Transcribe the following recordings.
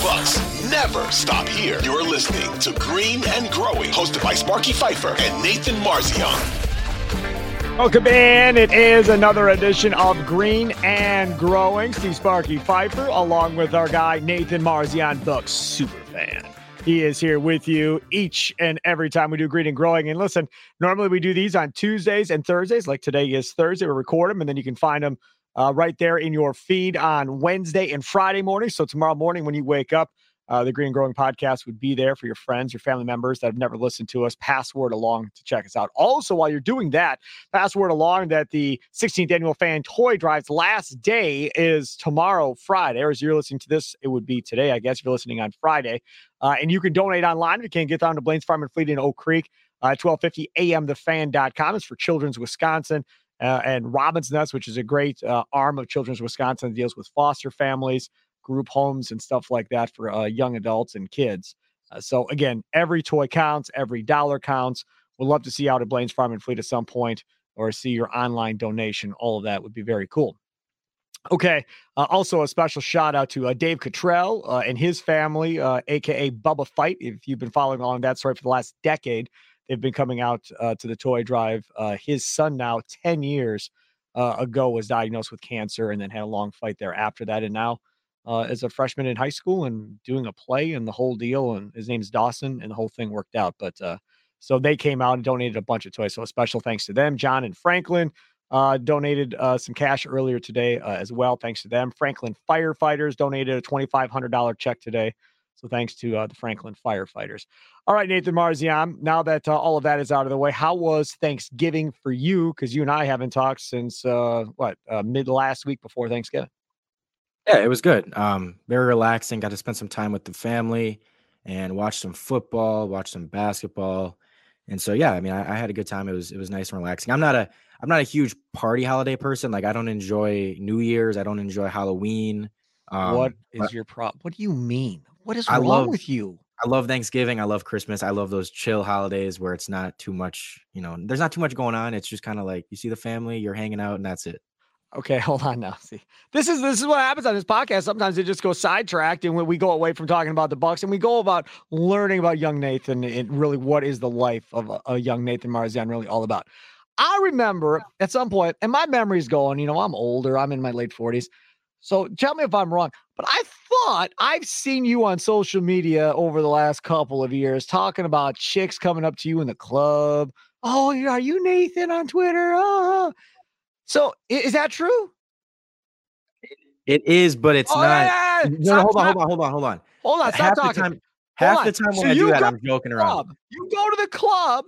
Bucks never stop here. You're listening to Green and Growing, hosted by Sparky Fifer and Nathan Marzion. Welcome in. It is another edition of Green and Growing. Steve Sparky Fifer, along with our guy Nathan Marzion, the super fan. He is here with you each and every time we do Green and Growing. And listen, normally we do these on Tuesdays and Thursdays. Like today is Thursday. We record them, and then you can find them uh, right there in your feed on Wednesday and Friday morning. So tomorrow morning when you wake up, uh, the Green Growing podcast would be there for your friends, your family members that have never listened to us. Password along to check us out. Also, while you're doing that, password along that the 16th annual fan toy drive's last day is tomorrow, Friday. Or as you're listening to this, it would be today, I guess, if you're listening on Friday. Uh, and you can donate online you can't get down to Blain's Farm and Fleet in Oak Creek. Uh, 1250 amthefan.com. It's for Children's Wisconsin uh, and Robin's Nest, which is a great uh, arm of Children's Wisconsin, deals with foster families, group homes, and stuff like that for uh, young adults and kids. Uh, so again, every toy counts, every dollar counts. We'd love to see you out at Blain's Farm and Fleet at some point, or see your online donation. All of that would be very cool. Okay. Uh, also, a special shout out to uh, Dave Cottrell and his family, aka Bubba Fight. If you've been following along that story for the last decade, they've been coming out uh, to the toy drive. Uh, his son, now 10 years ago, was diagnosed with cancer and then had a long fight there after that. And now, as a freshman in high school and doing a play and the whole deal, and his name's Dawson, and the whole thing worked out. But so they came out and donated a bunch of toys. So a special thanks to them, John and Franklin uh, donated uh, some cash earlier today uh, as well. Thanks to them. Franklin Firefighters donated a $2,500 check today. So thanks to uh, the Franklin Firefighters. All right, Nathan Marzion. Now that uh, all of that is out of the way, how was Thanksgiving for you? Because you and I haven't talked since uh, what mid last week before Thanksgiving. Yeah, it was good. Um, very relaxing. Got to spend some time with the family and watch some football, watch some basketball. And so, yeah, I mean, I, I, had a good time. It was it was nice and relaxing. I'm not a I'm not a huge party holiday person. Like I don't enjoy New Year's. I don't enjoy Halloween. Um, what is your problem? What do you mean? What is I wrong love, with you? I love Thanksgiving. I love Christmas. I love those chill holidays where it's not too much. You know, there's not too much going on. It's just kind of like you see the family, you're hanging out, and that's it. Okay, hold on now. See, this is this is what happens on this podcast. Sometimes it just goes sidetracked, and when we go away from talking about the Bucks, and we go about learning about young Nathan and really what is the life of a, a young Nathan Marzion really all about. I remember at some point, and my memory's going. You know, I'm older. I'm in my late 40s. So tell me if I'm wrong, but I thought I've seen you on social media over the last couple of years talking about chicks coming up to you in the club. Oh, are you Nathan on Twitter? Oh. So is that true? It is, but it's oh, not. Yeah, yeah. No, no, hold on, hold on, hold on, hold on. Hold on, stop half talking. The time, half the time when so I do that, I'm joking around. You go to the club,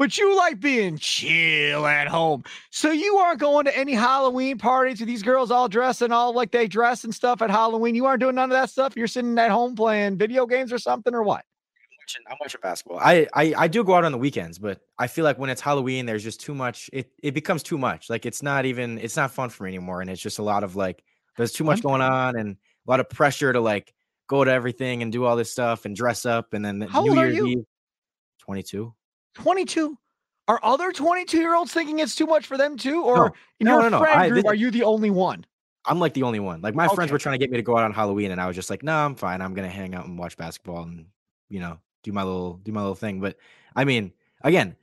but you like being chill at home. So you aren't going to any Halloween parties with these girls all dressed and all like they dress and stuff at Halloween. You aren't doing none of that stuff. You're sitting at home playing video games or something or what? I'm watching basketball. I, I I do go out on the weekends, but I feel like when it's Halloween, there's just too much. It it becomes too much. Like it's not even it's not fun for me anymore, and it's just a lot of like there's too much going on and a lot of pressure to like go to everything and do all this stuff and dress up, and then How New Year's Eve. Twenty two. 22. Are other 22 year olds thinking it's too much for them too? Or No. in No, your no, friend I- group, this- are you the only one? I'm like the only one. Like my friends were trying to get me to go out on Halloween, and I was just like, no, I'm fine. I'm gonna hang out and watch basketball and you know do my little do my little thing. But I mean, again,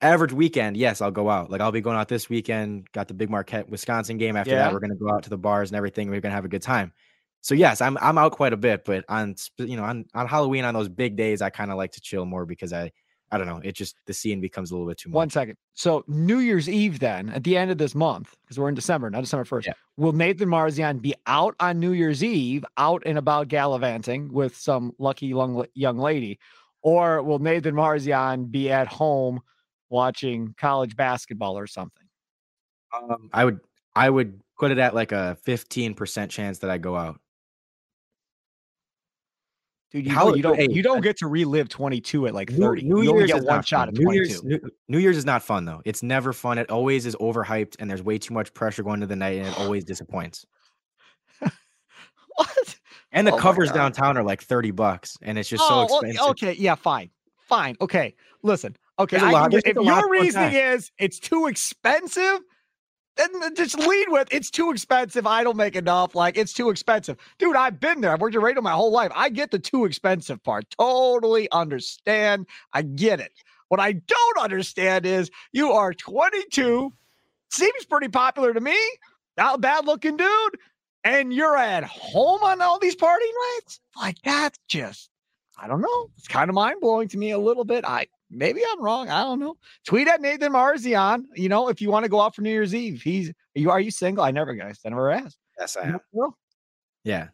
average weekend, yes, I'll go out. Like I'll be going out this weekend. Got the big Marquette Wisconsin game. After Yeah. that, we're gonna go out to the bars and everything. We're gonna have a good time. So yes, I'm I'm out quite a bit, but on you know on on Halloween on those big days, I kind of like to chill more because I I don't know. It just the scene becomes a little bit too much. One second. So New Year's Eve, then at the end of this month, because we're in December, not December first, Yeah. will Nathan Marzion be out on New Year's Eve, out and about gallivanting with some lucky young young lady, or will Nathan Marzion be at home watching college basketball or something? Um, I would I would put it at like a 15% chance that I go out. Dude, you, How- you don't hey, you don't get to relive 22 at like 30. New you only Year's get is one not shot fun. at New 22. Year's, New, New Year's is not fun though. It's never fun. It always is overhyped, and there's way too much pressure going to the night, and it always disappoints. what? And the Oh covers downtown are like thirty bucks, and it's just so Oh, well, expensive. okay, yeah, fine, fine, okay. Listen, okay, lot- get, if just a lot your reasoning is it's too expensive, then just lead with it's too expensive. I don't make enough. Like it's too expensive, dude. I've been there. I've worked at radio my whole life. I get the too expensive part. Totally understand. I get it. What I don't understand is you are 22. Seems pretty popular to me. Not a bad looking dude. And you're at home on all these party nights? Like that's just I don't know. It's kind of mind blowing to me a little bit. I maybe I'm wrong. I don't know. Tweet at Nathan Marzion. You know, if you want to go out for New Year's Eve, he's you are you single? I never guys. I never asked. Yes, I am. girl? Yeah.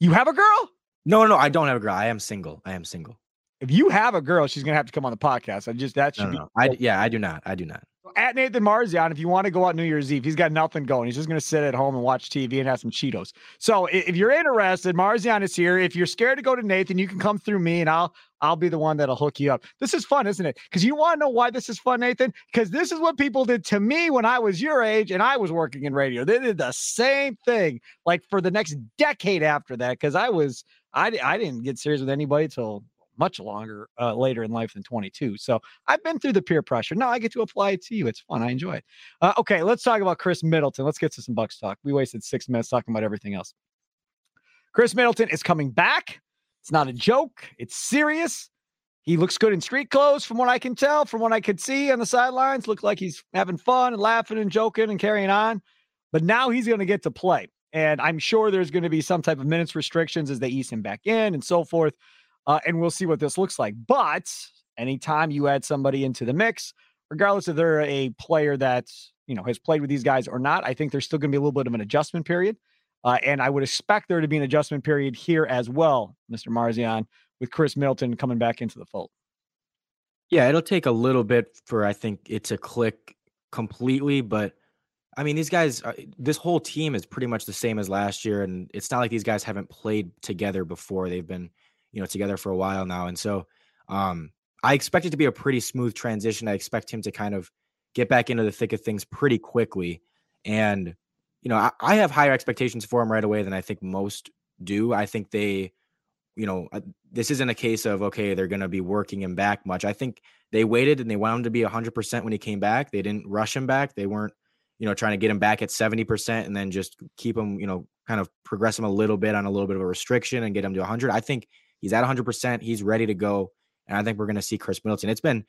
You have a girl? No, no, no. I don't have a girl. I am single. I am single. If you have a girl, she's gonna have to come on the podcast. I just that should No, be no, no. I yeah, I do not. I do not. At Nathan Marzion, if you want to go out New Year's Eve, he's got nothing going. He's just going to sit at home and watch TV and have some Cheetos. So if you're interested, Marzion is here. If you're scared to go to Nathan, you can come through me and I'll I'll be the one that'll hook you up. This is fun, isn't it? Because you want to know why this is fun, Nathan? Because this is what people did to me when I was your age and I was working in radio. They did the same thing, like for the next decade after that. Because I was I I didn't get serious with anybody till much longer uh, later in life than 22. So I've been through the peer pressure. Now I get to apply it to you. It's fun. I enjoy it. Uh, okay, let's talk about Khris Middleton. Let's get to some Bucks talk. We wasted six minutes talking about everything else. Khris Middleton is coming back. It's not a joke. It's serious. He looks good in street clothes, from what I can tell, from what I could see on the sidelines. Look like he's having fun and laughing and joking and carrying on. But now he's going to get to play. And I'm sure there's going to be some type of minutes restrictions as they ease him back in and so forth. Uh, and we'll see what this looks like. But anytime you add somebody into the mix, regardless if they're a player that you know has played with these guys or not, I think there's still going to be a little bit of an adjustment period. Uh, and I would expect there to be an adjustment period here as well, Mr. Marzion, with Khris Middleton coming back into the fold. Yeah, it'll take a little bit for I think it to click completely, but I mean, these guys, are, this whole team is pretty much the same as last year, and it's not like these guys haven't played together before. They've been, you know, together for a while now, and so um, I expect it to be a pretty smooth transition. I expect him to kind of get back into the thick of things pretty quickly, and you know, I, I have higher expectations for him right away than I think most do. I think they, you know, uh, this isn't a case of okay, they're going to be working him back much. I think they waited and they wanted him to be 100% when he came back. They didn't rush him back. They weren't, you know, trying to get him back at 70% and then just keep him, you know, kind of progress him a little bit on a little bit of a restriction and get him to 100. I think he's at 100%. He's ready to go. And I think we're going to see Khris Middleton. It's been,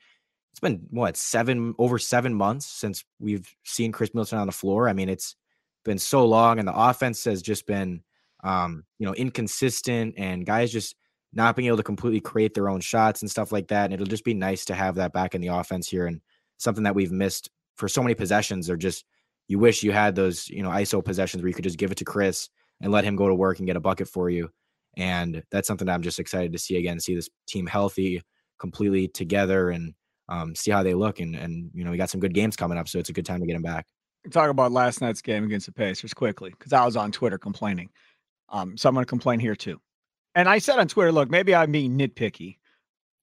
it's been what, seven, over seven months since we've seen Khris Middleton on the floor. I mean, it's been so long and the offense has just been, um, you know, inconsistent and guys just not being able to completely create their own shots and stuff like that. And it'll just be nice to have that back in the offense here and something that we've missed for so many possessions. Or just you wish you had those, you know, ISO possessions where you could just give it to Khris and let him go to work and get a bucket for you. And that's something that I'm just excited to see again, see this team healthy, completely together, and um, see how they look. And and you know, we got some good games coming up, so it's a good time to get them back. Talk about last night's game against the Pacers quickly because I was on Twitter complaining. Um, so I'm going to complain here too. And I said on Twitter, look, maybe I'm being nitpicky,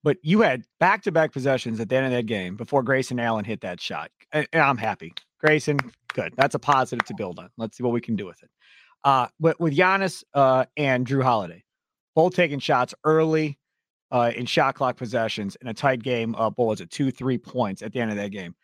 but you had back to back possessions at the end of that game before Grayson Allen hit that shot. And, and, I'm happy. Grayson, good. That's a positive to build on. Let's see what we can do with it. Uh, but with Giannis uh, and Jrue Holiday, both taking shots early uh, in shot clock possessions in a tight game. Uh, what was it? Two, three points at the end of that game.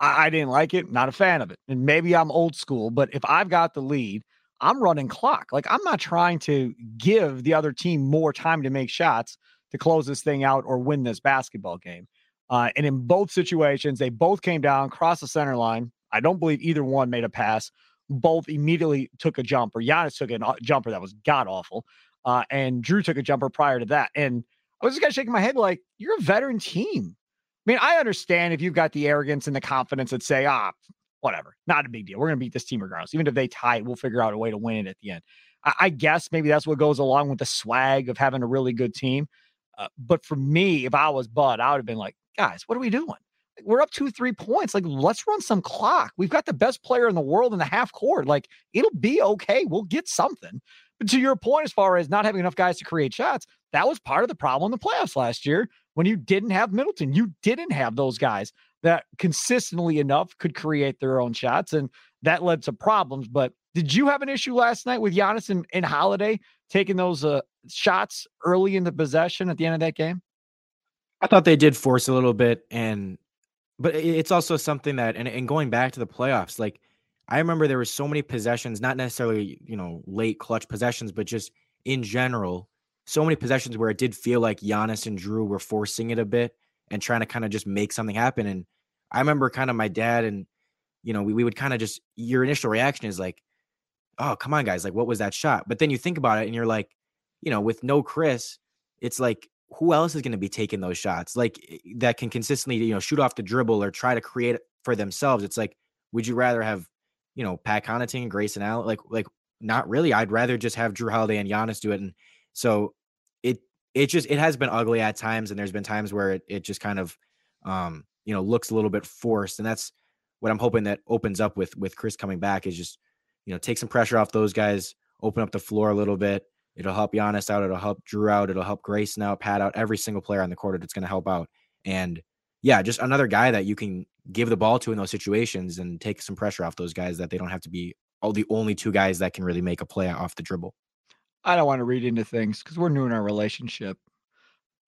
I, I didn't like it. Not a fan of it. And maybe I'm old school, but if I've got the lead, I'm running clock. Like I'm not trying to give the other team more time to make shots to close this thing out or win this basketball game. Uh, and in both situations, they both came down, crossed the center line. I don't believe either one made a pass. Both immediately took a jumper. Giannis took a uh, jumper that was god awful, uh, and Jrue took a jumper prior to that. And I was just kind of shaking my head like, you're a veteran team. I mean, I understand if you've got the arrogance and the confidence that say, ah, whatever, not a big deal. We're going to beat this team regardless. Even if they tie, we'll figure out a way to win it at the end. I, I guess maybe that's what goes along with the swag of having a really good team. Uh, but for me, if I was Bud, I would have been like, guys, what are we doing? We're up two, three points. Like, let's run some clock. We've got the best player in the world in the half court. Like, it'll be okay. We'll get something. But to your point, as far as not having enough guys to create shots, that was part of the problem in the playoffs last year when you didn't have Middleton. You didn't have those guys that consistently enough could create their own shots. And that led to problems. But did you have an issue last night with Giannis and, and Holiday taking those uh, shots early in the possession at the end of that game? I thought they did force a little bit, and but it's also something that, and, and going back to the playoffs, like I remember there were so many possessions, not necessarily you know late clutch possessions, but just in general, so many possessions where it did feel like Giannis and Jrue were forcing it a bit and trying to kind of just make something happen. And I remember kind of my dad and you know we, we would kind of just your initial reaction is like, oh come on guys, like what was that shot? But then you think about it and you're like, you know, with no Khris, it's like who else is going to be taking those shots? Like that can consistently you know shoot off the dribble or try to create for themselves. It's like would you rather have you know pat Connaughton, grayson allen? Like like not really. I'd rather just have Jrue holiday and Giannis do it. And so it it just it has been ugly at times and there's been times where it, it just kind of um you know looks a little bit forced. And that's what i'm hoping that opens up with with khris coming back is just you know take some pressure off those guys open up the floor a little bit It'll help Giannis out. It'll help Jrue out. It'll help Grayson out, Pat out, every single player on the court that's going to help out. And yeah, just another guy that you can give the ball to in those situations and take some pressure off those guys that they don't have to be all the only two guys that can really make a play off the dribble. I don't want to read into things because we're new in our relationship,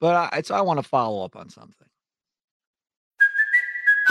but I, so I want to follow up on something.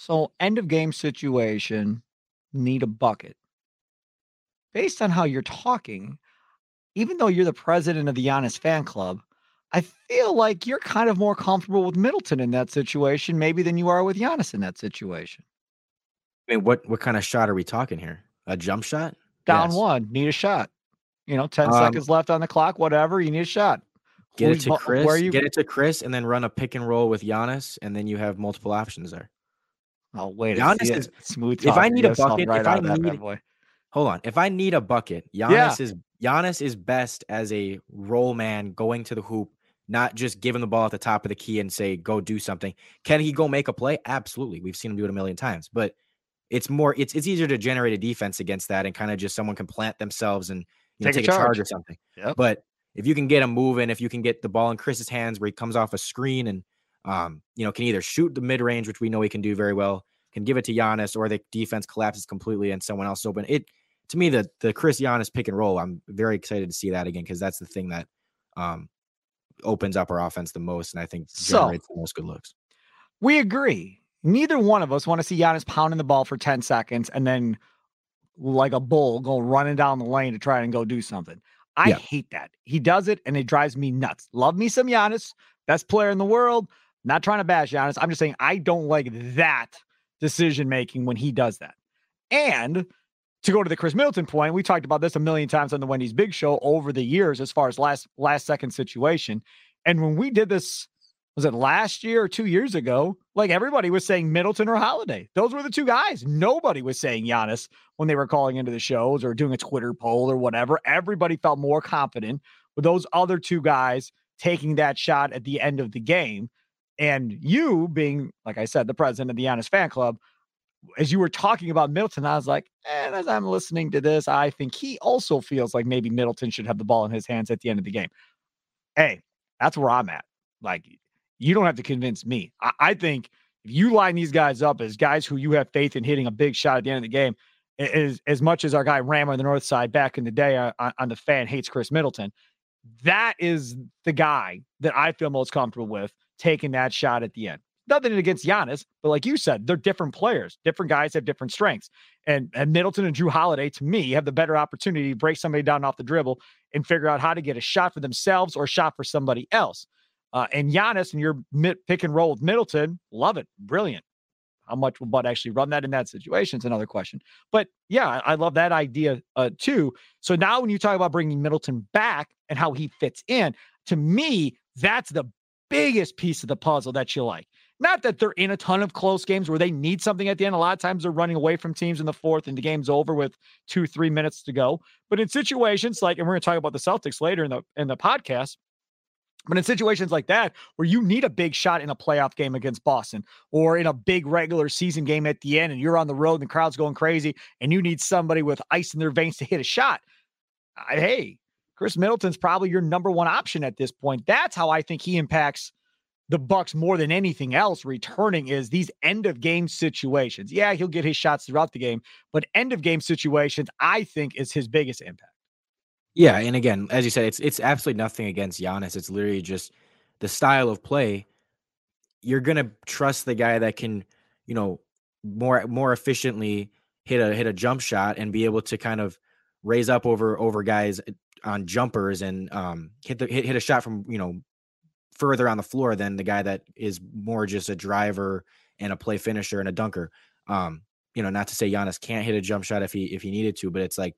So, end of game situation, need a bucket. Based on how you're talking, even though you're the president of the Giannis fan club, I feel like you're kind of more comfortable with Middleton in that situation, maybe than you are with Giannis in that situation. I mean, what what kind of shot are we talking here? A jump shot? Down yes. one, need a shot. You know, 10 um, seconds left on the clock, whatever, you need a shot. Get Who's, it to Khris. You... Get it to Khris and then run a pick and roll with Giannis, and then you have multiple options there. Oh wait, Giannis is smooth. If I need a bucket, right if I need, hold on. If I need a bucket, Giannis yeah. is Giannis is best as a roll man going to the hoop, not just giving the ball at the top of the key and say go do something. Can he go make a play? Absolutely. We've seen him do it a million times, but it's more it's it's easier to generate a defense against that and kind of just someone can plant themselves and you know, take, take, a charge. charge or something. Yep. But if you can get him moving, and if you can get the ball in Khris's hands where he comes off a screen and um, you know, can either shoot the mid range, which we know he can do very well, can give it to Giannis, or the defense collapses completely and someone else open. It to me, the the Khris Giannis pick and roll, I'm very excited to see that again because that's the thing that um opens up our offense the most, and I think generates so, the most good looks. We agree. Neither one of us want to see Giannis pounding the ball for 10 seconds and then like a bull go running down the lane to try and go do something. I yeah. hate that. He does it and it drives me nuts. Love me some Giannis, best player in the world, Not trying to bash Giannis. I'm just saying I don't like that decision making when he does that. And to go to the Khris Middleton point, we talked about this a million times on the Wendy's Big Show over the years as far as last last second situation. And when we did this, was it last year or two years ago? Like everybody was saying Middleton or Holiday. Those were the two guys. Nobody was saying Giannis when they were calling into the shows or doing a Twitter poll or whatever. Everybody felt more confident with those other two guys taking that shot at the end of the game. And you being, like I said, the president of the Giannis fan club, as you were talking about Middleton, I was like, and as I'm listening to this, I think he also feels like maybe Middleton should have the ball in his hands at the end of the game. Hey, that's where I'm at. Like, you don't have to convince me. I, I think if you line these guys up as guys who you have faith in hitting a big shot at the end of the game, as, as much as our guy Ram on the north side back in the day uh, on, on the fan hates Khris Middleton, that is the guy that I feel most comfortable with taking that shot at the end nothing against Giannis, but like you said, they're different players. Different guys have different strengths. And and Middleton and Jrue Holiday, to me, have the better opportunity to break somebody down off the dribble and figure out how to get a shot for themselves or a shot for somebody else. Uh, and Giannis and your pick and roll with Middleton, love it, brilliant. How much will Bud actually run that in that situation is another question. But yeah, I love that idea uh, too. So now when you talk about bringing Middleton back and how he fits in, to me, that's the biggest piece of the puzzle that you like. Not that they're in a ton of close games where they need something at the end. A lot of times they're running away from teams in the fourth and the game's over with two, three minutes to go. But in situations like, and we're going to talk about the Celtics later in the in the podcast. But in situations like that, where you need a big shot in a playoff game against Boston or in a big regular season game at the end, and you're on the road and the crowd's going crazy, and you need somebody with ice in their veins to hit a shot, hey, Khris Middleton's probably your number one option at this point. That's how I think he impacts the Bucks more than anything else returning is these end of game situations. Yeah, he'll get his shots throughout the game, but end of game situations, I think, is his biggest impact. Yeah, and again, as you said, it's it's absolutely nothing against Giannis. It's literally just the style of play. You're gonna trust the guy that can, you know, more more efficiently hit a hit a jump shot and be able to kind of raise up over over guys on jumpers and um, hit the hit, hit a shot from you know further on the floor than the guy that is more just a driver and a play finisher and a dunker. Um, you know, not to say Giannis can't hit a jump shot if he if he needed to, but it's like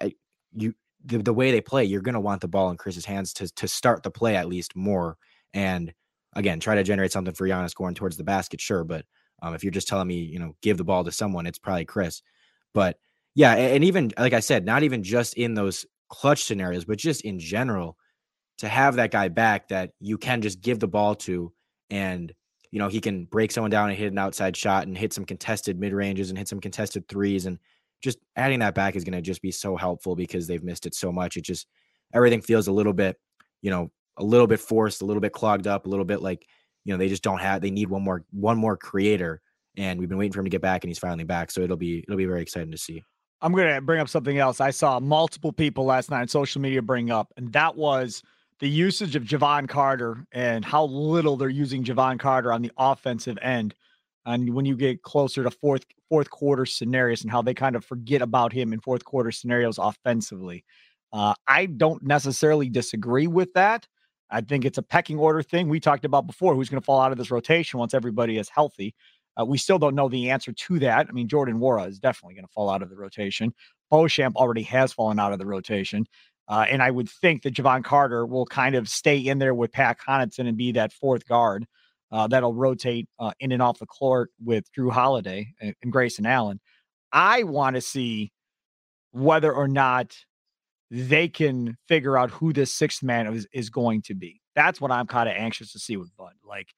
eh, you the, the way they play, you're gonna want the ball in Khris's hands to to start the play at least more. And again, try to generate something for Giannis going towards the basket, sure. But um, if you're just telling me, you know, give the ball to someone, it's probably Khris. But yeah, and even like I said, not even just in those clutch scenarios, but just in general, to have that guy back that you can just give the ball to and you know he can break someone down and hit an outside shot and hit some contested mid ranges and hit some contested threes and just adding that back is going to just be so helpful because they've missed it so much. It just everything feels a little bit you know a little bit forced a little bit clogged up a little bit like you know they just don't have they need one more one more creator and we've been waiting for him to get back and he's finally back so it'll be it'll be very exciting to see i'm going to bring up something else i saw multiple people last night on social media bring up and that was the usage of Jevon Carter and how little they're using Jevon Carter on the offensive end. And when you get closer to fourth fourth quarter scenarios and how they kind of forget about him in fourth quarter scenarios offensively. Uh, I don't necessarily disagree with that. I think it's a pecking order thing we talked about before. Who's going to fall out of this rotation once everybody is healthy? Uh, we still don't know the answer to that. I mean, Jordan Nwora is definitely going to fall out of the rotation. Beauchamp already has fallen out of the rotation. Uh, and I would think that Jevon Carter will kind of stay in there with Pat Connaughton and be that fourth guard uh, that'll rotate uh, in and off the court with Jrue Holiday and, and Grayson Allen. I want to see whether or not they can figure out who this sixth man is, is going to be. That's what I'm kind of anxious to see with Bud. Like,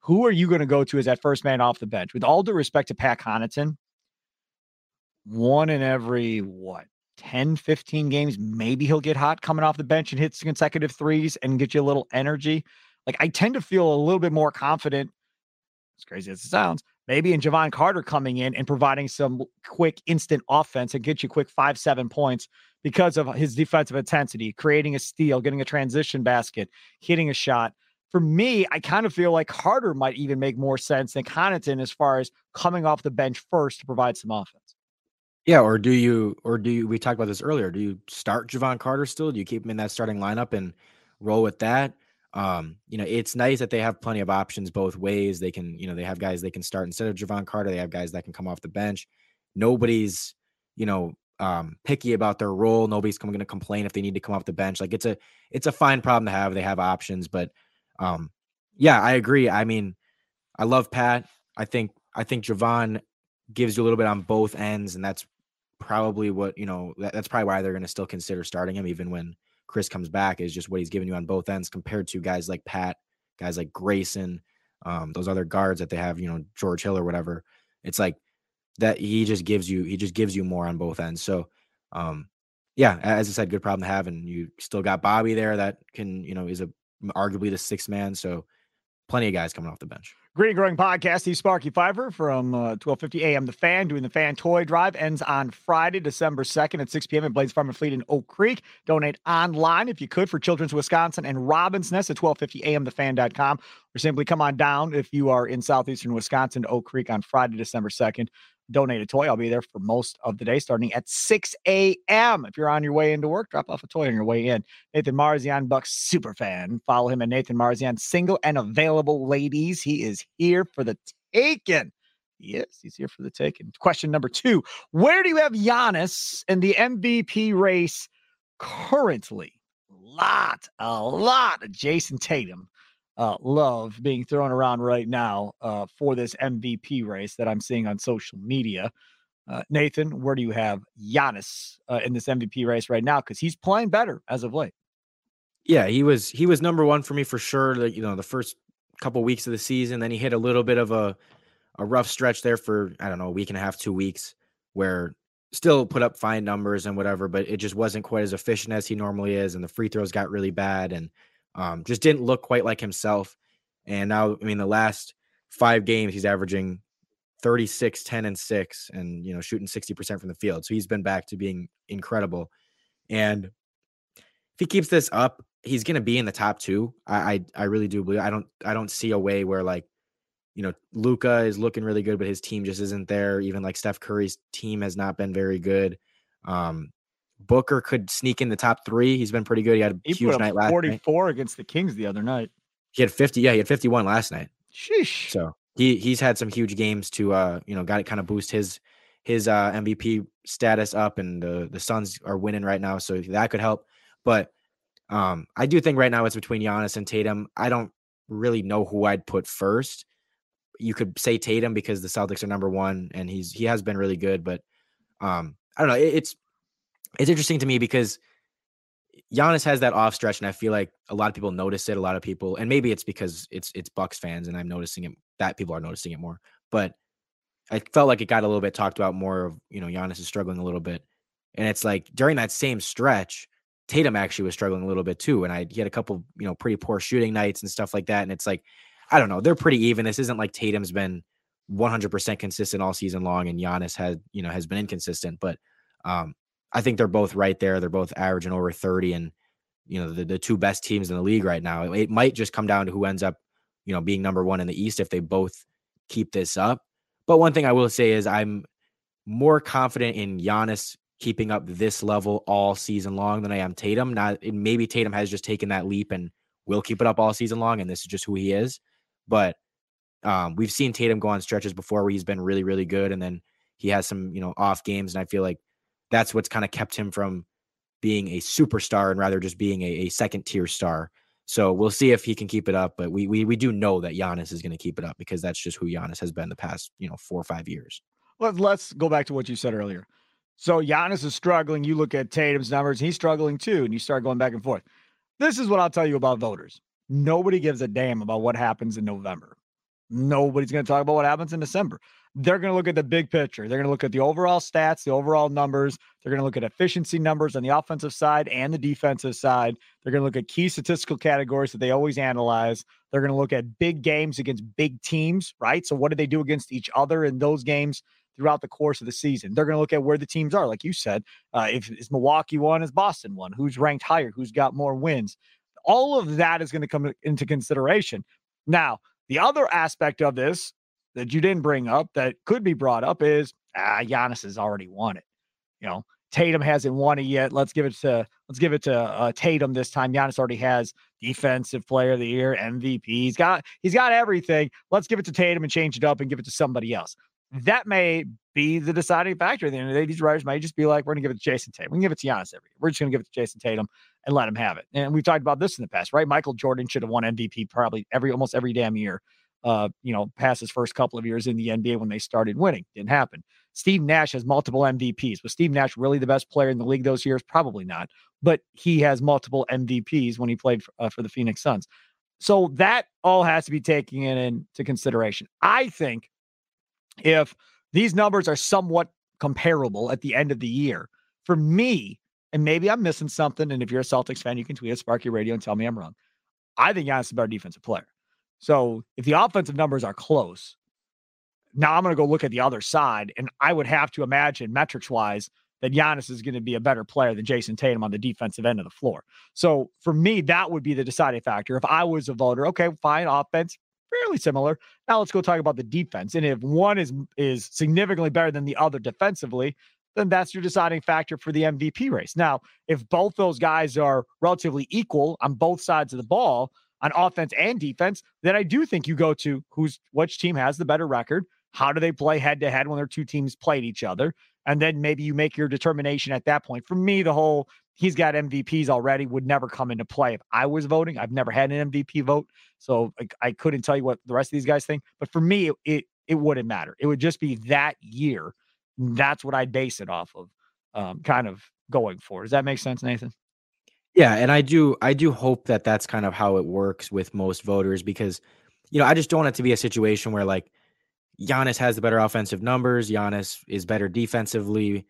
who are you going to go to as that first man off the bench? With all due respect to Pat Connaughton, one in every what 10, 15 games, maybe he'll get hot coming off the bench and hits consecutive threes and get you a little energy. Like I tend to feel a little bit more confident, as crazy as it sounds, maybe in Jevon Carter coming in and providing some quick instant offense and get you quick five, seven points because of his defensive intensity, creating a steal, getting a transition basket, hitting a shot. For me, I kind of feel like Carter might even make more sense than Connaughton as far as coming off the bench first to provide some offense. Yeah, or do you or do you we talked about this earlier. Do you start Jevon Carter still? Do you keep him in that starting lineup and roll with that? Um, you know, it's nice that they have plenty of options both ways. They can, you know, they have guys they can start instead of Jevon Carter. They have guys that can come off the bench. Nobody's, you know, um, picky about their role. Nobody's going to complain if they need to come off the bench. Like it's a it's a fine problem to have. They have options, but um, yeah, I agree. I mean, I love Pat. I think I think Jevon gives you a little bit on both ends, and that's probably what you know. That, that's probably why they're going to still consider starting him, even when Khris comes back. Is just what he's giving you on both ends compared to guys like Pat, guys like Grayson, um, those other guards that they have. You know, George Hill or whatever. It's like that he just gives you he just gives you more on both ends. So, um, yeah, as I said, good problem to have, and you still got Bobby there that can you know is a arguably the sixth man. So, plenty of guys coming off the bench. Green Growing Podcast. He's Sparky Fifer from uh, 1250 a.m. The Fan doing the Fan Toy Drive ends on Friday, December 2nd at 6 p.m. at Blain's Farm and Fleet in Oak Creek. Donate online if you could for Children's Wisconsin and Robin's Nest at 1250 a.m. thefan.com or simply come on down if you are in southeastern Wisconsin to Oak Creek on Friday, December 2nd donate a toy. I'll be there for most of the day starting at 6 a.m. If you're on your way into work, drop off a toy on your way in. Nathan Marzion, Bucks super fan. Follow him at Nathan Marzion, single and available ladies. He is here for the taking. Yes, he's here for the taking. Question number two Where do you have Giannis in the MVP race currently? A lot, a lot of Jayson Tatum uh, love being thrown around right now uh, for this MVP race that I'm seeing on social media. Uh, Nathan, where do you have Giannis uh, in this MVP race right now? Because he's playing better as of late. Yeah, he was he was number one for me for sure. The, you know, the first couple weeks of the season, then he hit a little bit of a a rough stretch there for I don't know a week and a half, two weeks, where still put up fine numbers and whatever, but it just wasn't quite as efficient as he normally is, and the free throws got really bad, and um, just didn't look quite like himself. And now, I mean, the last five games, he's averaging 36, 10, and 6, and, you know, shooting 60% from the field. So he's been back to being incredible. And if he keeps this up, he's going to be in the top two. I, I, I really do believe. I don't I don't see a way where like, you know, Luka is looking really good, but his team just isn't there. Even like Steph Curry's team has not been very good. Um, Booker could sneak in the top three. He's been pretty good. He had a he huge night last 44 night. against the Kings the other night. He had 50. Yeah, he had 51 last night. Sheesh. So he he's had some huge games to uh, you know, got to kind of boost his his uh MVP status up and the the Suns are winning right now, so that could help. But um I do think right now it's between Giannis and Tatum. I don't really know who I'd put first. You could say Tatum because the Celtics are number 1 and he's he has been really good, but um I don't know. It, it's it's interesting to me because Giannis has that off stretch, and I feel like a lot of people notice it. A lot of people, and maybe it's because it's it's Bucks fans, and I'm noticing it that people are noticing it more. But I felt like it got a little bit talked about more of you know Giannis is struggling a little bit, and it's like during that same stretch, Tatum actually was struggling a little bit too, and I he had a couple you know pretty poor shooting nights and stuff like that, and it's like I don't know, they're pretty even. This isn't like Tatum's been 100% consistent all season long, and Giannis had you know has been inconsistent, but um I think they're both right there. They're both averaging over 30 and you know the, the two best teams in the league right now. It, it might just come down to who ends up, you know, being number one in the East if they both keep this up. But one thing I will say is I'm more confident in Giannis keeping up this level all season long than I am Tatum. Not maybe Tatum has just taken that leap and will keep it up all season long, and this is just who he is. But um, we've seen Tatum go on stretches before where he's been really, really good, and then he has some, you know, off games. And I feel like that's what's kind of kept him from being a superstar and rather just being a, a second tier star. So we'll see if he can keep it up. But we we we do know that Giannis is going to keep it up because that's just who Giannis has been the past you know four or five years. Let's let's go back to what you said earlier. So Giannis is struggling. You look at Tatum's numbers; he's struggling too, and you start going back and forth. This is what I'll tell you about voters. Nobody gives a damn about what happens in November. Nobody's going to talk about what happens in December they're going to look at the big picture. They're going to look at the overall stats, the overall numbers. They're going to look at efficiency numbers on the offensive side and the defensive side. They're going to look at key statistical categories that they always analyze. They're going to look at big games against big teams, right? So, what do they do against each other in those games throughout the course of the season? They're going to look at where the teams are, like you said. Uh, if is Milwaukee one, is Boston one? Who's ranked higher? Who's got more wins? All of that is going to come into consideration. Now, the other aspect of this that you didn't bring up that could be brought up is ah, Giannis has already won it. You know, Tatum hasn't won it yet. Let's give it to let's give it to uh, Tatum this time. Giannis already has defensive player of the year, MVP. He's got he's got everything. Let's give it to Tatum and change it up and give it to somebody else. That may be the deciding factor. At the end of the day, these writers might just be like, we're gonna give it to Jayson Tatum. We can give it to Giannis every year. We're just gonna give it to Jayson Tatum and let him have it. And we've talked about this in the past, right? Michael Jordan should have won MVP probably every almost every damn year. Uh, you know, past his first couple of years in the NBA when they started winning. Didn't happen. Steve Nash has multiple MVPs. Was Steve Nash really the best player in the league those years? Probably not. But he has multiple MVPs when he played for, uh, for the Phoenix Suns. So that all has to be taken into consideration. I think if these numbers are somewhat comparable at the end of the year, for me, and maybe I'm missing something. And if you're a Celtics fan, you can tweet at Sparky Radio and tell me I'm wrong. I think Giannis is a better defensive player. So if the offensive numbers are close, now I'm going to go look at the other side, and I would have to imagine metrics wise that Giannis is going to be a better player than Jayson Tatum on the defensive end of the floor. So for me, that would be the deciding factor. If I was a voter, okay, fine, offense, fairly similar. Now let's go talk about the defense. And if one is is significantly better than the other defensively, then that's your deciding factor for the MVP race. Now, if both those guys are relatively equal on both sides of the ball on offense and defense, then I do think you go to who's which team has the better record how do they play head to head when their two teams played each other? And then maybe you make your determination at that point. For me, the whole he's got MVPs already would never come into play if I was voting. I've never had an MVP vote, so I, I couldn't tell you what the rest of these guys think. But for me, it, it, wouldn't matter. It would just be that year. That's what I'd base it off of, um, kind of going for. Does that make sense, Nathan? Yeah, and I do I do hope that that's kind of how it works with most voters because you know I just don't want it to be a situation where like Giannis has the better offensive numbers. Giannis is better defensively,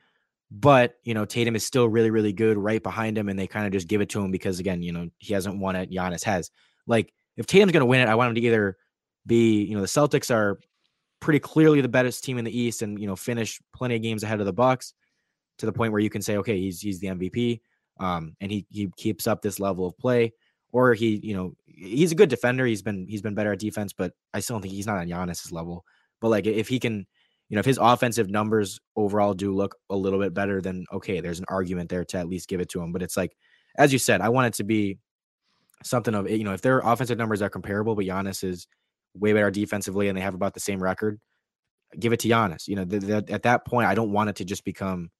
but you know Tatum is still really, really good right behind him, and they kind of just give it to him because again, you know he hasn't won it. Giannis has. Like if Tatum's going to win it, I want him to either be, you know, the Celtics are pretty clearly the best team in the East, and you know finish plenty of games ahead of the Bucks to the point where you can say, okay, he's he's the MVP, um, and he he keeps up this level of play, or he, you know, he's a good defender. He's been he's been better at defense, but I still don't think he's not on Giannis's level. But like if he can, you know, if his offensive numbers overall do look a little bit better, then okay, there's an argument there to at least give it to him. But it's like, as you said, I want it to be something of you know, if their offensive numbers are comparable, but Giannis is way better defensively and they have about the same record, give it to Giannis. You know, th- th- at that point, I don't want it to just become,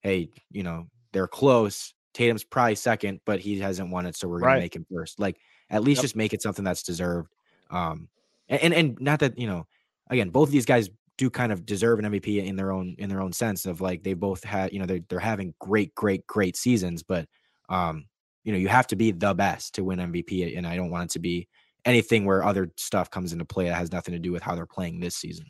hey, you know, they're close. Tatum's probably second, but he hasn't won it, so we're gonna right. make him first. Like, at least yep. just make it something that's deserved. Um, and, and and not that you know, again, both of these guys do kind of deserve an MVP in their own in their own sense of like they both had, you know, they're they're having great, great, great seasons, but um, you know, you have to be the best to win MVP. And I don't want it to be anything where other stuff comes into play that has nothing to do with how they're playing this season.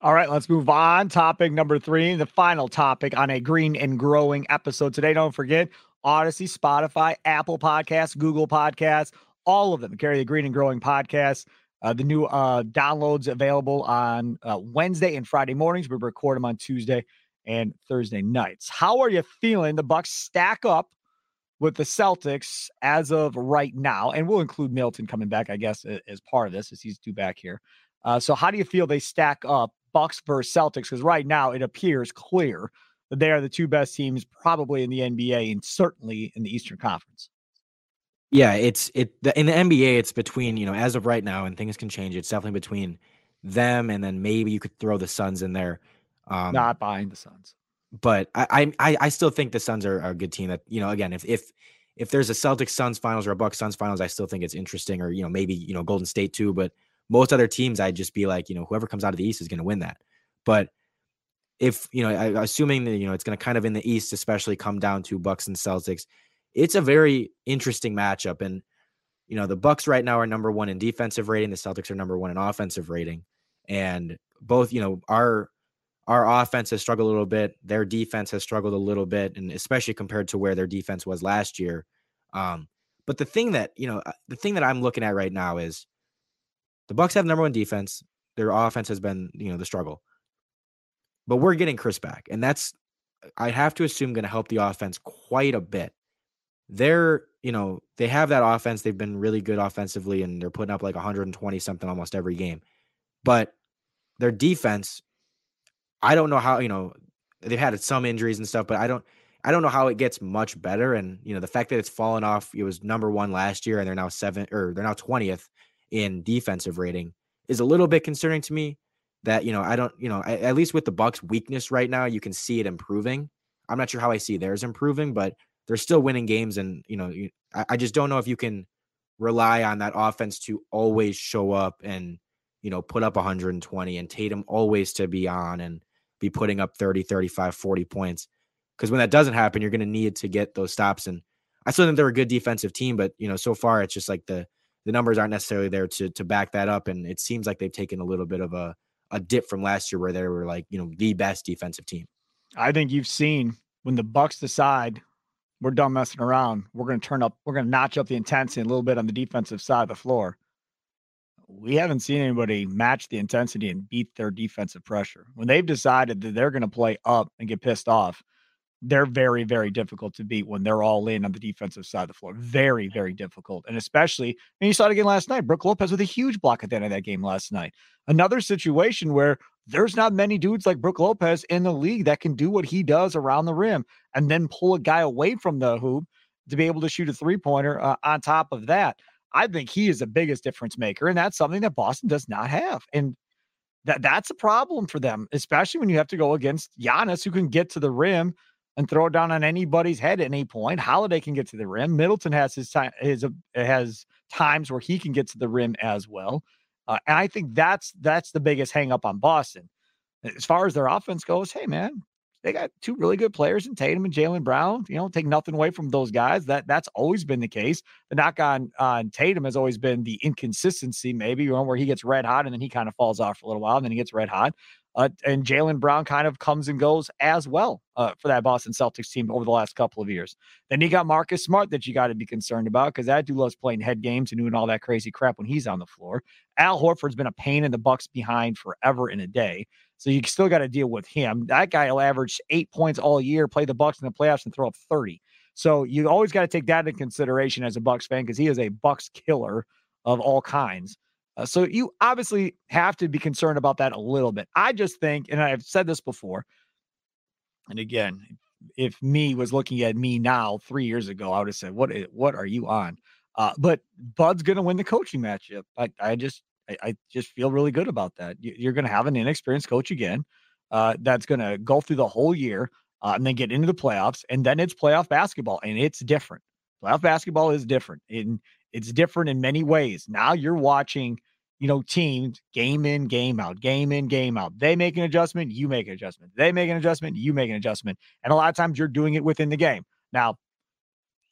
All right, let's move on. Topic number three, the final topic on a green and growing episode today. Don't forget Audacy, Spotify, Apple Podcasts, Google Podcasts, all of them carry the green and growing podcast. Uh, the new uh, downloads available on uh, Wednesday and Friday mornings. We record them on Tuesday and Thursday nights. How are you feeling? The Bucks stack up with the Celtics as of right now, and we'll include Middleton coming back, I guess, as part of this, as he's due back here. Uh, so, how do you feel they stack up, Bucks versus Celtics? Because right now it appears clear that they are the two best teams, probably in the NBA and certainly in the Eastern Conference. Yeah, it's it the, in the NBA. It's between you know as of right now, and things can change. It's definitely between them, and then maybe you could throw the Suns in there. Um, Not buying the Suns, but I I I still think the Suns are, are a good team. That you know again, if if if there's a Celtics Suns finals or a Bucks Suns finals, I still think it's interesting. Or you know maybe you know Golden State too. But most other teams, I'd just be like you know whoever comes out of the East is going to win that. But if you know, assuming that you know it's going to kind of in the East, especially come down to Bucks and Celtics it's a very interesting matchup. And you know, the Bucks right now are number one in defensive rating. The Celtics are number one in offensive rating. And both, you know, our our offense has struggled a little bit. Their defense has struggled a little bit, and especially compared to where their defense was last year. Um, but the thing that you know, uh, the thing that I'm looking at right now is the Bucks have number one defense. Their offense has been, you know, the struggle. But we're getting Khris back, and that's uh, I have to assume going to help the offense quite a bit they're you know they have that offense they've been really good offensively and they're putting up like 120 something almost every game but their defense i don't know how you know they've had some injuries and stuff but i don't I don't know how it gets much better. And you know, the fact that it's fallen off, it was number one last year, and they're now seven or they're now twentieth in defensive rating is a little bit concerning to me. That you know, I don't, you know, at, least with the Bucks' weakness right now, you can see it improving. I'm not sure how I see theirs improving, but they're still winning games, and you know, you, I, I just don't know if you can rely on that offense to always show up and you know put up 120 and Tatum always to be on and be putting up 30 35 40 points because when that doesn't happen you're going to need to get those stops and I still think they're a good defensive team but you know so far it's just like the the numbers aren't necessarily there to to back that up and it seems like they've taken a little bit of a a dip from last year where they were like you know the best defensive team. I think you've seen when the Bucks decide we're done messing around. We're going to turn up, we're going to notch up the intensity a little bit on the defensive side of the floor. We haven't seen anybody match the intensity and beat their defensive pressure. When they've decided that they're going to play up and get pissed off, they're very, very difficult to beat when they're all in on the defensive side of the floor. Very, very difficult. And especially, and you saw it again last night. Brook Lopez with a huge block at the end of that game last night. Another situation where there's not many dudes like Brook Lopez in the league that can do what he does around the rim and then pull a guy away from the hoop to be able to shoot a three pointer uh, on top of that. I think he is the biggest difference maker. And that's something that Boston does not have. And that that's a problem for them, especially when you have to go against Giannis, who can get to the rim and throw it down on anybody's head at any point. Holiday can get to the rim. Middleton has his time his uh, has times where he can get to the rim as well. Uh, and I think that's that's the biggest hangup on Boston. As far as their offense goes, hey man, they got two really good players in Tatum and Jaylen Brown. You know, take nothing away from those guys. That that's always been the case. The knock on on Tatum has always been the inconsistency, maybe you know, where he gets red hot and then he kind of falls off for a little while, and then he gets red hot. Uh, and Jaylen Brown kind of comes and goes as well uh, for that Boston Celtics team over the last couple of years. Then you got Marcus Smart that you got to be concerned about because that dude loves playing head games and doing all that crazy crap when he's on the floor. Al Horford's been a pain in the Bucks behind forever in a day. So you still got to deal with him. That guy will average eight points all year, play the Bucks in the playoffs, and throw up 30. So you always got to take that into consideration as a Bucks fan because he is a Bucks killer of all kinds. Uh, so you obviously have to be concerned about that a little bit. I just think, and I've said this before, and again, if me was looking at me now three years ago, I would have said, "What? What are you on?" Uh, but Bud's going to win the coaching matchup. I, I just, I, I, just feel really good about that. You, are going to have an inexperienced coach again. Uh, that's going to go through the whole year uh, and then get into the playoffs, and then it's playoff basketball, and it's different. Playoff basketball is different. In it's different in many ways. Now you're watching, you know, teams game in, game out, game in, game out. They make an adjustment, you make an adjustment. They make an adjustment, you make an adjustment. And a lot of times you're doing it within the game. Now,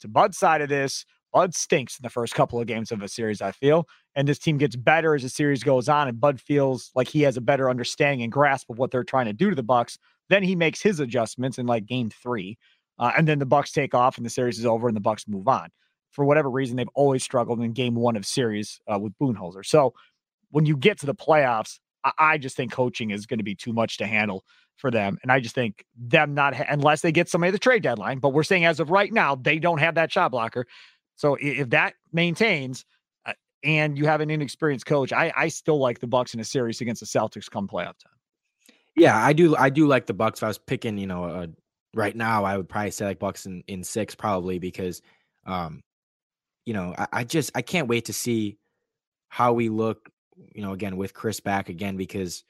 to Bud's side of this, Bud stinks in the first couple of games of a series, I feel. And this team gets better as the series goes on, and Bud feels like he has a better understanding and grasp of what they're trying to do to the Bucks. Then he makes his adjustments in like game three. Uh, and then the Bucks take off and the series is over and the Bucks move on for whatever reason, they've always struggled in game one of series uh, with Budenholzer. So when you get to the playoffs, I, I just think coaching is going to be too much to handle for them. And I just think them not, ha- unless they get somebody at the trade deadline, but we're saying as of right now, they don't have that shot blocker. So if that maintains, uh, and you have an inexperienced coach, I, I still like the Bucks in a series against the Celtics come playoff time. Yeah, I do. I do like the Bucks. If I was picking, you know, uh, right now, I would probably say like Bucks in, in six, probably because um, you know, I, I just I can't wait to see how we look, you know, again with Khris back again because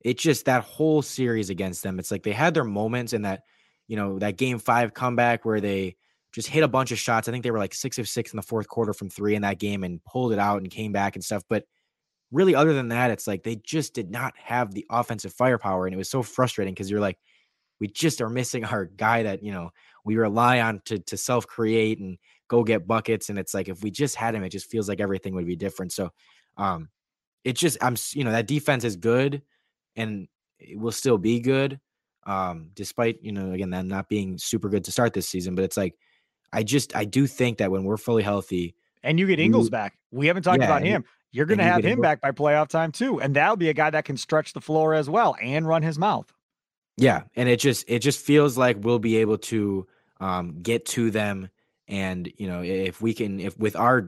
it's just that whole series against them. It's like they had their moments in that, you know, that game five comeback where they just hit a bunch of shots. I think they were like six of six in the fourth quarter from three in that game and pulled it out and came back and stuff. But really, other than that, it's like they just did not have the offensive firepower. And it was so frustrating because you're like, we just are missing our guy that, you know, we rely on to to self create and go get buckets. And it's like if we just had him, it just feels like everything would be different. So um it's just I'm you know that defense is good and it will still be good. Um, despite, you know, again, them not being super good to start this season. But it's like I just I do think that when we're fully healthy and you get Ingles back, we haven't talked yeah, about him. You're going to have him back by playoff time too, and that'll be a guy that can stretch the floor as well and run his mouth. Yeah, and it just it just feels like we'll be able to um, get to them and you know, if we can, if with our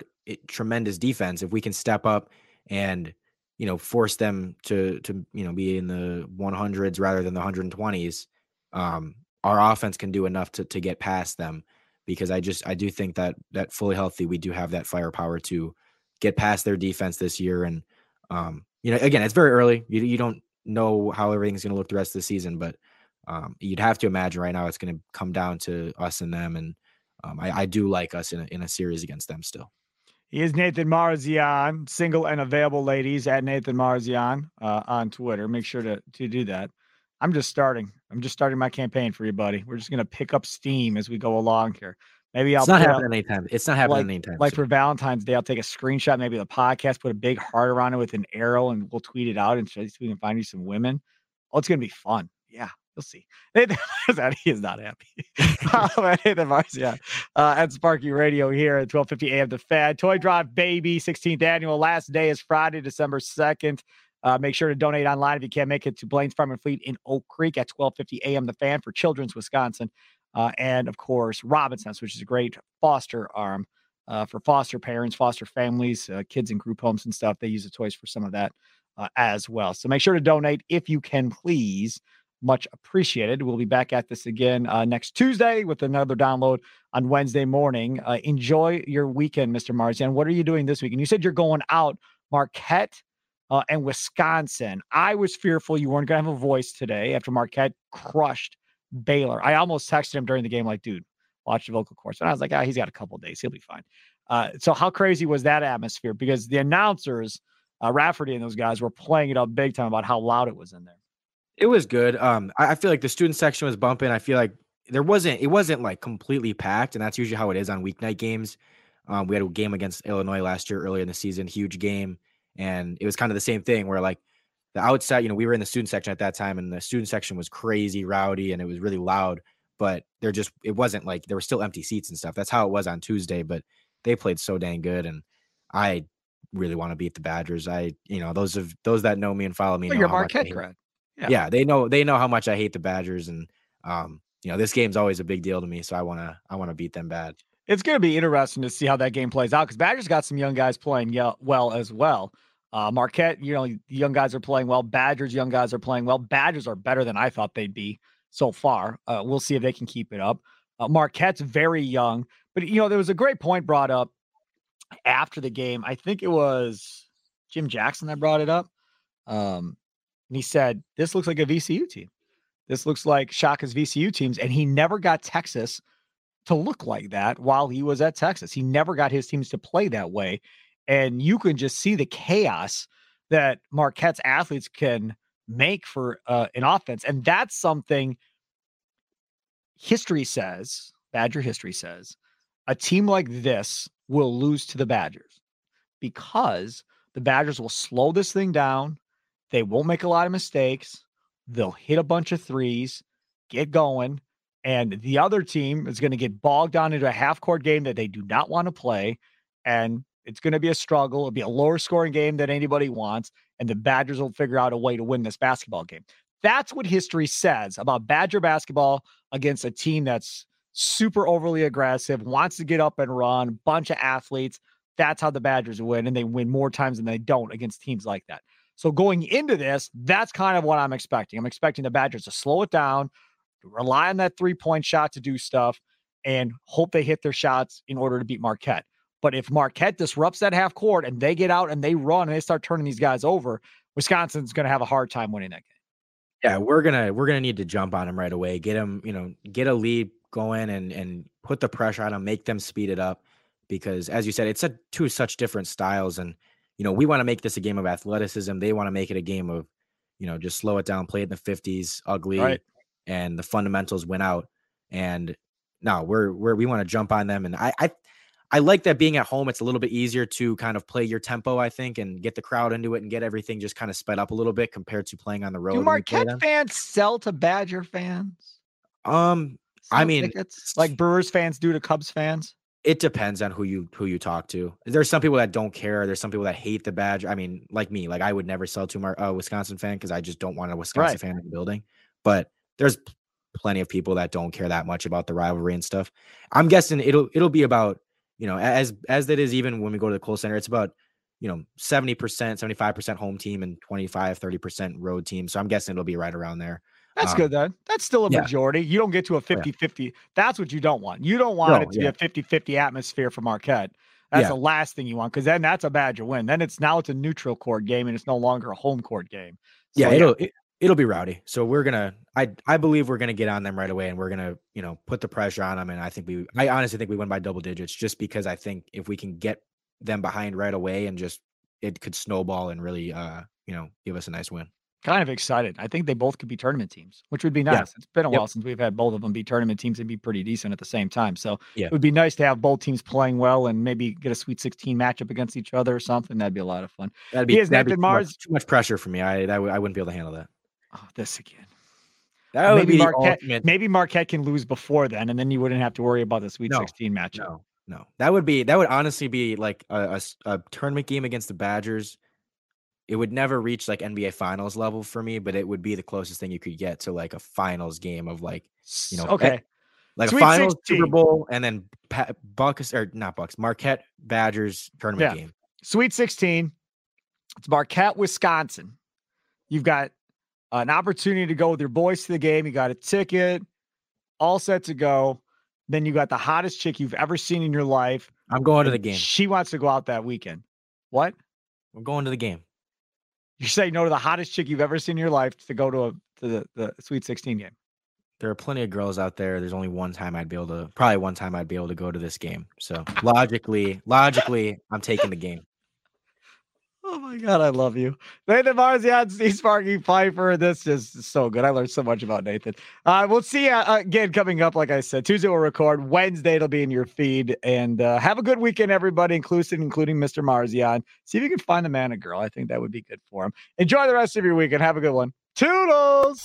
tremendous defense, if we can step up and you know force them to to you know be in the 100s rather than the 120s, um, our offense can do enough to to get past them because I just I do think that that fully healthy we do have that firepower to get past their defense this year and um you know again it's very early you you don't know how everything's going to look the rest of the season but um you'd have to imagine right now it's going to come down to us and them and um, I, I do like us in a, in a series against them still. He is Nathan Marzion, single and available ladies at Nathan Marzion uh, on Twitter. Make sure to to do that. I'm just starting. I'm just starting my campaign for you, buddy. We're just gonna pick up steam as we go along here. Maybe I'll. It's not happening anytime. It's not happening like, anytime. Like for Valentine's Day, I'll take a screenshot, maybe the podcast, put a big heart around it with an arrow, and we'll tweet it out and so we can find you some women. Oh, it's gonna be fun. Yeah, You'll see. he is not happy. Nathan Marzion uh, at Sparky Radio here at 12:50 a.m. The Fed Toy Drive Baby 16th annual. Last day is Friday, December 2nd. Uh, make sure to donate online if you can't make it to Blain's Farm and Fleet in Oak Creek at 12:50 a.m. The Fan for Children's Wisconsin, uh, and of course Robinson's, which is a great foster arm uh, for foster parents, foster families, uh, kids in group homes and stuff. They use the toys for some of that uh, as well. So make sure to donate if you can, please much appreciated. We'll be back at this again uh, next Tuesday with another download on Wednesday morning. Uh, enjoy your weekend, Mr. Marzion. What are you doing this week? And you said you're going out Marquette uh, and Wisconsin. I was fearful you weren't going to have a voice today after Marquette crushed Baylor. I almost texted him during the game, like, dude, watch the vocal cords. And I was like, ah, he's got a couple days. He'll be fine. Uh, so, how crazy was that atmosphere? Because the announcers, uh, Raftery and those guys were playing it up big time about how loud it was in there. It was good. Um, I, I feel like the student section was bumping. I feel like there wasn't it wasn't like completely packed, and that's usually how it is on weeknight games. Um, we had a game against Illinois last year earlier in the season, huge game, and it was kind of the same thing where like the outside, you know, we were in the student section at that time, and the student section was crazy rowdy and it was really loud, but there just it wasn't like there were still empty seats and stuff. That's how it was on Tuesday, but they played so dang good, and I really want to beat the Badgers. I, you know, those of those that know me and follow me. Well, know you're Marquette grad. Yeah. yeah, they know they know how much I hate the Badgers, and um, you know, this game's always a big deal to me. So I wanna I wanna beat them bad. It's gonna be interesting to see how that game plays out because Badgers got some young guys playing well as well. Uh, Marquette, you know, young guys are playing well. Badgers, young guys are playing well. Badgers are better than I thought they'd be so far. Uh, we'll see if they can keep it up. Uh, Marquette's very young, but you know, there was a great point brought up after the game. I think it was Jim Jackson that brought it up. Um, and he said, This looks like a VCU team. This looks like Shaka's VCU teams. And he never got Texas to look like that while he was at Texas. He never got his teams to play that way. And you can just see the chaos that Marquette's athletes can make for uh, an offense. And that's something history says, Badger history says, a team like this will lose to the Badgers because the Badgers will slow this thing down. They won't make a lot of mistakes. They'll hit a bunch of threes, get going, and the other team is going to get bogged down into a half court game that they do not want to play. And it's going to be a struggle. It'll be a lower scoring game than anybody wants. And the Badgers will figure out a way to win this basketball game. That's what history says about Badger basketball against a team that's super overly aggressive, wants to get up and run, bunch of athletes. That's how the Badgers win. And they win more times than they don't against teams like that. So going into this, that's kind of what I'm expecting. I'm expecting the Badgers to slow it down, rely on that three point shot to do stuff, and hope they hit their shots in order to beat Marquette. But if Marquette disrupts that half court and they get out and they run and they start turning these guys over, Wisconsin's going to have a hard time winning that game. Yeah, we're gonna we're gonna need to jump on them right away. Get them, you know, get a lead going and and put the pressure on them, make them speed it up. Because as you said, it's a, two such different styles and you know, we want to make this a game of athleticism. They want to make it a game of, you know, just slow it down, play it in the 50s, ugly, right. and the fundamentals went out. And no, we're we're we want to jump on them. And I I I like that being at home, it's a little bit easier to kind of play your tempo, I think, and get the crowd into it and get everything just kind of sped up a little bit compared to playing on the road. Do Marquette fans sell to Badger fans? Um, sell I mean, tickets, like Brewers fans do to Cubs fans it depends on who you who you talk to. There's some people that don't care. There's some people that hate the badge. I mean, like me, like I would never sell to a uh, Wisconsin fan because I just don't want a Wisconsin right. fan in the building. But there's plenty of people that don't care that much about the rivalry and stuff. I'm guessing it'll it'll be about you know as as that is even when we go to the Kohl Center, it's about you know 70% 75% home team and 25 30% road team so i'm guessing it'll be right around there That's Um, good then. That's still a yeah. majority. You don't get to a Oh, yeah. 50 50. That's what you don't want. You don't want No, it to yeah. be a 50 50 atmosphere for Marquette. That's the last thing you want because then that's a Badger win. Then it's now it's a neutral court game and it's no longer a home court game. yeah, it'll it, it'll be rowdy. So we're gonna I I believe we're gonna get on them right away and we're gonna you know put the pressure on them and I think we I honestly think we win by double digits just because I think if we can get them behind right away and just it could snowball and really uh you know give us a nice win. Kind of excited. I think they both could be tournament teams, which would be Yeah. nice. It's been a Yep. while since we've had both of them be tournament teams and be pretty decent at the same time. So Yeah. it would be nice to have both teams playing well and maybe get a Sweet 16 matchup against each other or something. That'd be a lot of fun. That'd He be, is that'd be Nathan too much- Mars. too much pressure for me. I that I wouldn't be able to handle that. Oh, this again. That would maybe be Marquette, ultimate. maybe Marquette can lose before then, and then you wouldn't have to worry about the Sweet No, 16 matchup. No, no, that would be that would honestly be like a a tournament game against the Badgers. It would never reach like NBA Finals level for me, but it would be the closest thing you could get to like a Finals game of like you know, okay. like Sweet a Finals 16. Super Bowl and then Bucks or not Bucks Marquette Badgers tournament Yeah. game. Sweet 16. It's Marquette, Wisconsin. You've got an opportunity to go with your boys to the game. You got a ticket, all set to go. Then you got the hottest chick you've ever seen in your life. I'm going to the game. She wants to go out that weekend. What? We're going to the game. You say no to the hottest chick you've ever seen in your life to go to a to the, the Sweet 16 game. There are plenty of girls out there. There's only one time I'd be able to, probably one time I'd be able to go to this game. So logically, logically, I'm taking the game. Oh my god, I love you. Nathan Marzion, Steve Sparky Fifer. This is so good. I learned so much about Nathan. Uh, we'll see you uh, again coming up. Like I said, Tuesday we'll record. Wednesday it'll be in your feed. And uh, have a good weekend, everybody, inclusive, including Mr. Marzion. See if you can find the man a girl. I think that would be good for him. Enjoy the rest of your weekend. Have a good one. Toodles.